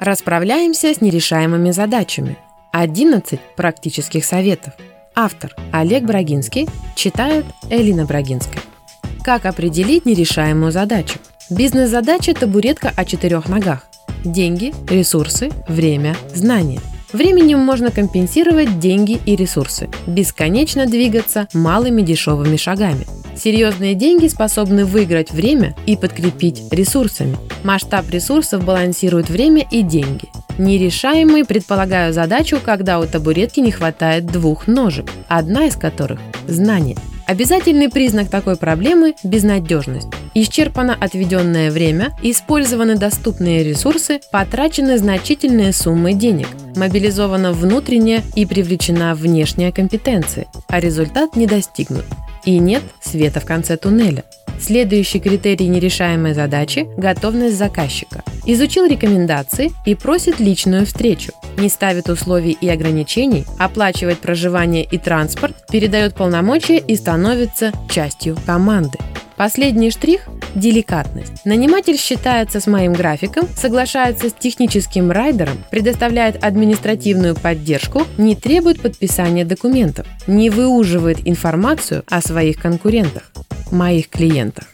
Расправляемся с нерешаемыми задачами. 11 практических советов. Автор Олег Брагинский читает Элина Брагинская. Как определить нерешаемую задачу? Бизнес-задача – табуретка о четырех ногах. Деньги, ресурсы, время, знания. Временем можно компенсировать деньги и ресурсы, бесконечно двигаться малыми дешевыми шагами. Серьезные деньги способны выиграть время и подкрепить ресурсами. Масштаб ресурсов балансирует время и деньги. Нерешаемый предполагаю задачу, когда у табуретки не хватает двух ножек, одна из которых – знание. Обязательный признак такой проблемы – безнадежность. Исчерпано отведенное время, использованы доступные ресурсы, потрачены значительные суммы денег, мобилизована внутренняя и привлечена внешняя компетенция, а результат не достигнут. И нет света в конце туннеля. Следующий критерий нерешаемой задачи – готовность заказчика. Изучил рекомендации и просит личную встречу. Не ставит условий и ограничений, оплачивает проживание и транспорт, передает полномочия и становится частью команды. Последний штрих – деликатность. Наниматель считается с моим графиком, соглашается с техническим райдером, предоставляет административную поддержку, не требует подписания документов, не выуживает информацию о своих конкурентах, моих клиентах.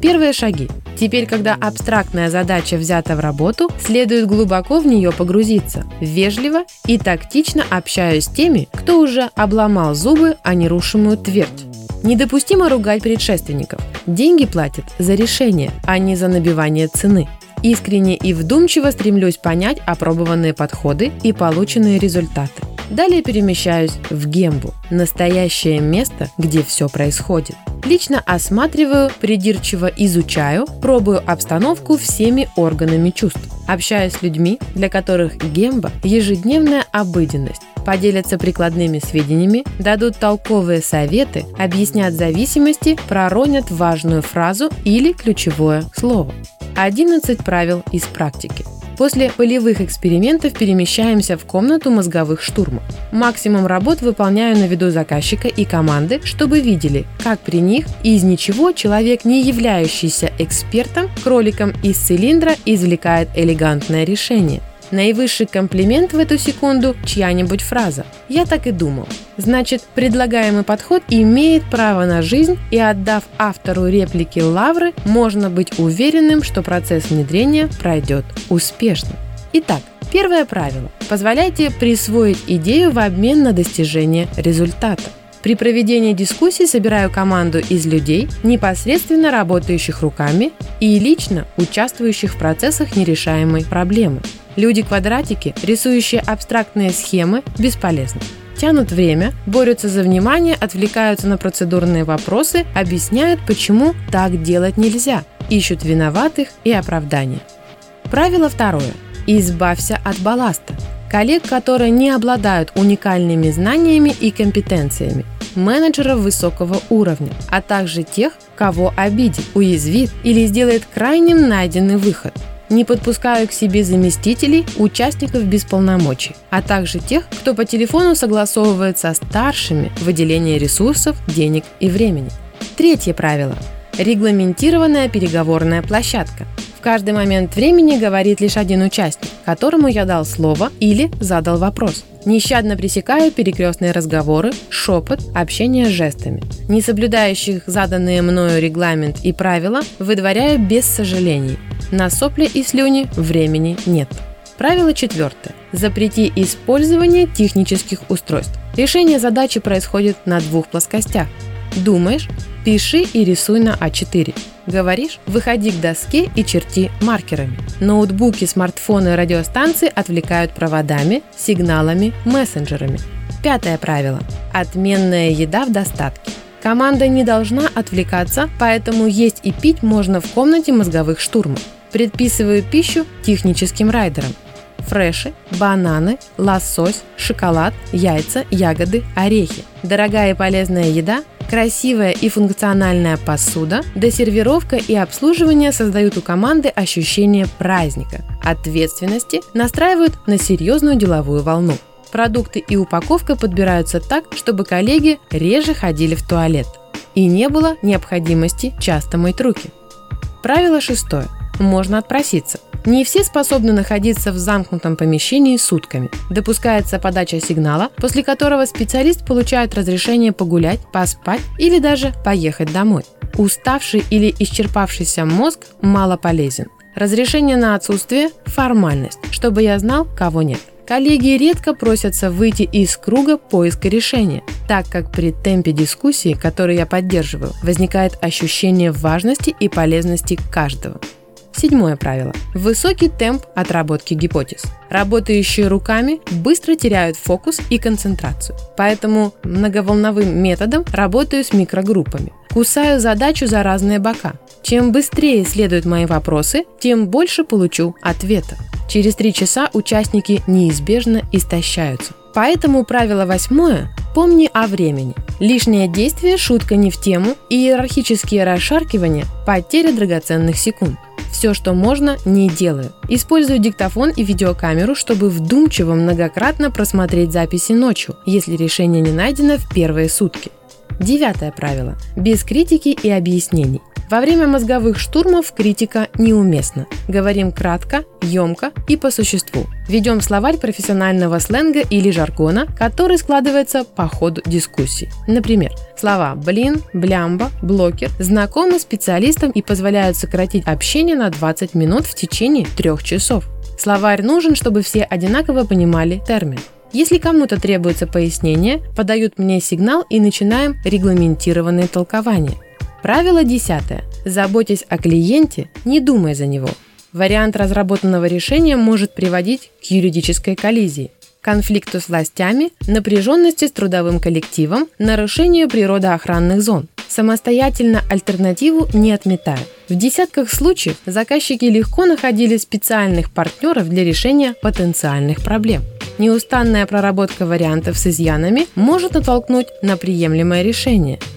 Первые шаги. Теперь, когда абстрактная задача взята в работу, следует глубоко в нее погрузиться. Вежливо и тактично общаюсь с теми, кто уже обломал зубы о нерушимую твердь. Недопустимо ругать предшественников. Деньги платят за решение, а не за набивание цены. Искренне и вдумчиво стремлюсь понять опробованные подходы и полученные результаты. Далее перемещаюсь в Гембу, настоящее место, где все происходит. Лично осматриваю, придирчиво изучаю, пробую обстановку всеми органами чувств. Общаюсь с людьми, для которых Гемба – ежедневная обыденность, поделятся прикладными сведениями, дадут толковые советы, объяснят зависимости, проронят важную фразу или ключевое слово. 11 правил из практики. После полевых экспериментов перемещаемся в комнату мозговых штурмов. Максимум работ выполняю на виду заказчика и команды, чтобы видели, как при них из ничего человек, не являющийся экспертом, кроликом из цилиндра извлекает элегантное решение. Наивысший комплимент в эту секунду – чья-нибудь фраза. Я так и думал. Значит, предлагаемый подход имеет право на жизнь, и отдав автору реплики лавры, можно быть уверенным, что процесс внедрения пройдет успешно. Итак, первое правило. Позволяйте присвоить идею в обмен на достижение результата. При проведении дискуссий собираю команду из людей, непосредственно работающих руками и лично участвующих в процессах нерешаемой проблемы. Люди-квадратики, рисующие абстрактные схемы, бесполезны. Тянут время, борются за внимание, отвлекаются на процедурные вопросы, объясняют, почему так делать нельзя, ищут виноватых и оправдания. Правило второе. Избавься от балласта. Коллег, которые не обладают уникальными знаниями и компетенциями, менеджеров высокого уровня, а также тех, кого обидит, уязвит или сделает крайним найденный выход – не подпускаю к себе заместителей, участников без полномочий, а также тех, кто по телефону согласовывает со старшими выделение ресурсов, денег и времени. Третье правило. Регламентированная переговорная площадка. В каждый момент времени говорит лишь один участник, которому я дал слово или задал вопрос. Нещадно пресекаю перекрестные разговоры, шепот, общение жестами. Не соблюдающих заданные мною регламент и правила выдворяю без сожалений. На сопли и слюни времени нет. Правило четвертое. Запрети использование технических устройств. Решение задачи происходит на двух плоскостях. Думаешь? Пиши и рисуй на А4. Говоришь? Выходи к доске и черти маркерами. Ноутбуки, смартфоны, радиостанции отвлекают проводами, сигналами, мессенджерами. Пятое правило. Отменная еда в достатке. Команда не должна отвлекаться, поэтому есть и пить можно в комнате мозговых штурмов. Предписываю пищу техническим райдерам. Фреши, бананы, лосось, шоколад, яйца, ягоды, орехи. Дорогая и полезная еда, красивая и функциональная посуда, досервировка и обслуживание создают у команды ощущение праздника, ответственности, настраивают на серьезную деловую волну. Продукты и упаковка подбираются так, чтобы коллеги реже ходили в туалет. И не было необходимости часто мыть руки. Правило шестое. Можно отпроситься. Не все способны находиться в замкнутом помещении сутками. Допускается подача сигнала, после которого специалист получает разрешение погулять, поспать или даже поехать домой. Уставший или исчерпавшийся мозг мало полезен. Разрешение на отсутствие – формальность, чтобы я знал, кого нет. Коллеги редко просятся выйти из круга поиска решения, так как при темпе дискуссии, который я поддерживаю, возникает ощущение важности и полезности каждого. Седьмое правило. Высокий темп отработки гипотез. Работающие руками быстро теряют фокус и концентрацию. Поэтому многоволновым методом работаю с микрогруппами. Кусаю задачу за разные бока. Чем быстрее следуют мои вопросы, тем больше получу ответа. Через три часа участники неизбежно истощаются. Поэтому правило восьмое – помни о времени. Лишнее действие – шутка не в тему, и иерархические расшаркивания – потеря драгоценных секунд. Все, что можно, не делаю. Использую диктофон и видеокамеру, чтобы вдумчиво многократно просмотреть записи ночью, если решение не найдено в первые сутки. Девятое правило. Без критики и объяснений. Во время мозговых штурмов критика неуместна. Говорим кратко, емко и по существу. Ведем словарь профессионального сленга или жаргона, который складывается по ходу дискуссии. Например, слова «блин», «блямба», «блокер» знакомы специалистам и позволяют сократить общение на 20 минут в течение трех часов. Словарь нужен, чтобы все одинаково понимали термин. Если кому-то требуется пояснение, подают мне сигнал и начинаем регламентированные толкования – Правило десятое. Заботьтесь о клиенте, не думая за него. Вариант разработанного решения может приводить к юридической коллизии, конфликту с властями, напряженности с трудовым коллективом, нарушению природоохранных зон. Самостоятельно альтернативу не отметаю. В десятках случаев заказчики легко находили специальных партнеров для решения потенциальных проблем. Неустанная проработка вариантов с изъянами может натолкнуть на приемлемое решение –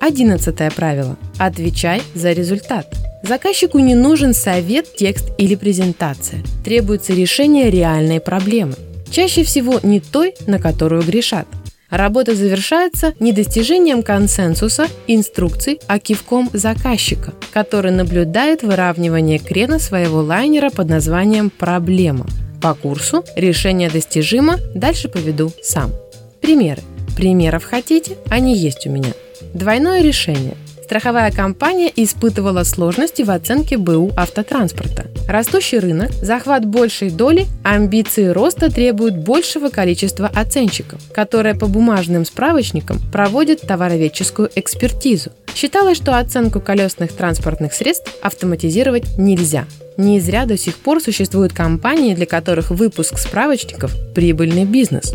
Одиннадцатое правило. Отвечай за результат. Заказчику не нужен совет, текст или презентация. Требуется решение реальной проблемы. Чаще всего не той, на которую грешат. Работа завершается не достижением консенсуса, инструкций, а кивком заказчика, который наблюдает выравнивание крена своего лайнера под названием «проблема». По курсу решение достижимо, дальше поведу сам. Примеры. Примеров хотите? Они есть у меня. Двойное решение. Страховая компания испытывала сложности в оценке БУ автотранспорта. Растущий рынок, захват большей доли, амбиции роста требуют большего количества оценщиков, которые по бумажным справочникам проводят товароведческую экспертизу. Считалось, что оценку колесных транспортных средств автоматизировать нельзя. Не зря до сих пор существуют компании, для которых выпуск справочников – прибыльный бизнес.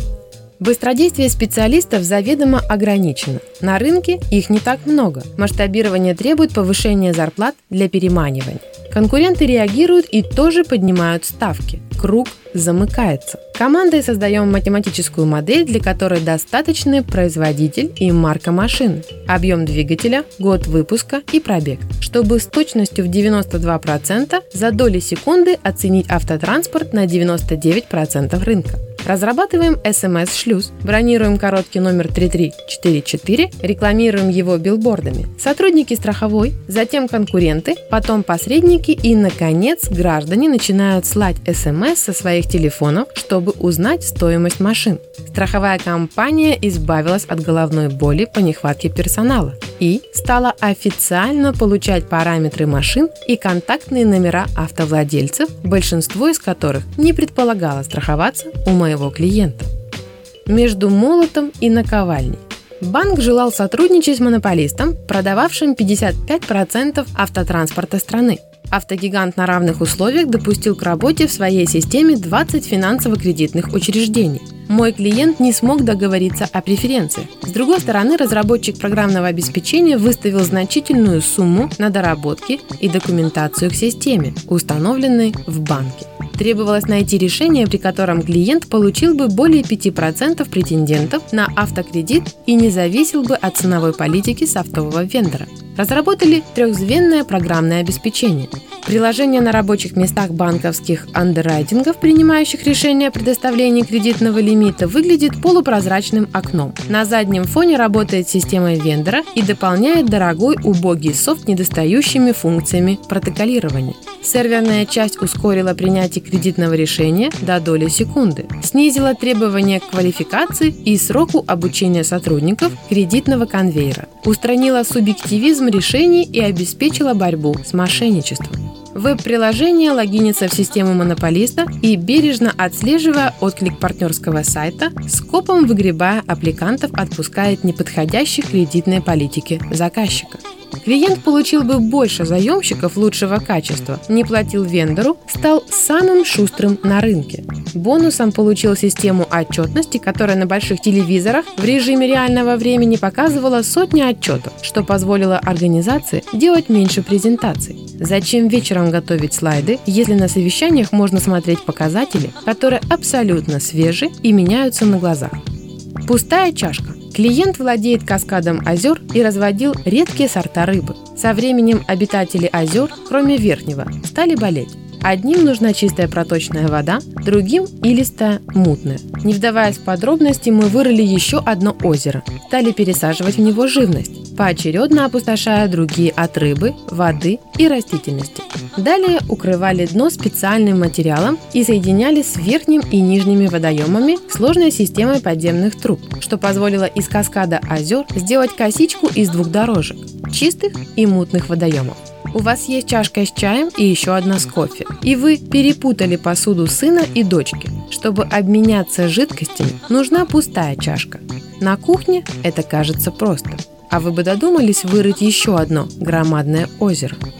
Быстродействие специалистов заведомо ограничено. На рынке их не так много. Масштабирование требует повышения зарплат для переманивания. Конкуренты реагируют и тоже поднимают ставки. Круг замыкается. Командой создаем математическую модель, для которой достаточны производитель и марка машины, объем двигателя, год выпуска и пробег, чтобы с точностью в 92% за доли секунды оценить автотранспорт на 99% рынка. Разрабатываем SMS-шлюз, бронируем короткий номер 3344, рекламируем его билбордами. Сотрудники страховой, затем конкуренты, потом посредники и, наконец, граждане начинают слать SMS со своих телефонов, чтобы узнать стоимость машин. Страховая компания избавилась от головной боли по нехватке персонала и стала официально получать параметры машин и контактные номера автовладельцев, большинство из которых не предполагало страховаться у моего клиента. Между молотом и наковальней. Банк желал сотрудничать с монополистом, продававшим 55% автотранспорта страны. Автогигант на равных условиях допустил к работе в своей системе 20 финансово-кредитных учреждений. Мой клиент не смог договориться о преференции. С другой стороны, разработчик программного обеспечения выставил значительную сумму на доработки и документацию к системе, установленной в банке. Требовалось найти решение, при котором клиент получил бы более 5% претендентов на автокредит и не зависел бы от ценовой политики софтового вендора. Разработали трехзвенное программное обеспечение. Приложение на рабочих местах банковских андеррайтингов, принимающих решение о предоставлении кредитного лимита, выглядит полупрозрачным окном. На заднем фоне работает система вендора и дополняет дорогой убогий софт недостающими функциями протоколирования. Серверная часть ускорила принятие кредитного решения до доли секунды, снизила требования к квалификации и сроку обучения сотрудников кредитного конвейера, устранила субъективизм решений и обеспечила борьбу с мошенничеством. Веб-приложение логинится в систему монополиста и, бережно отслеживая отклик партнерского сайта, скопом выгребая аппликантов отпускает неподходящих кредитной политике заказчика. Клиент получил бы больше заемщиков лучшего качества, не платил вендору, стал самым шустрым на рынке. Бонусом получил систему отчетности, которая на больших телевизорах в режиме реального времени показывала сотни отчетов, что позволило организации делать меньше презентаций. Зачем вечером готовить слайды, если на совещаниях можно смотреть показатели, которые абсолютно свежи и меняются на глазах? Пустая чашка. Клиент владеет каскадом озер и разводил редкие сорта рыбы. Со временем обитатели озер, кроме верхнего, стали болеть. Одним нужна чистая проточная вода, другим – илистая, мутная. Не вдаваясь в подробности, мы вырыли еще одно озеро, стали пересаживать в него живность, поочередно опустошая другие от рыбы, воды и растительности. Далее укрывали дно специальным материалом и соединяли с верхним и нижними водоемами сложной системой подземных труб, что позволило из каскада озер сделать косичку из двух дорожек – чистых и мутных водоемов. У вас есть чашка с чаем и еще одна с кофе. И вы перепутали посуду сына и дочки. Чтобы обменяться жидкостями, нужна пустая чашка. На кухне это кажется просто. А вы бы додумались вырыть еще одно громадное озеро –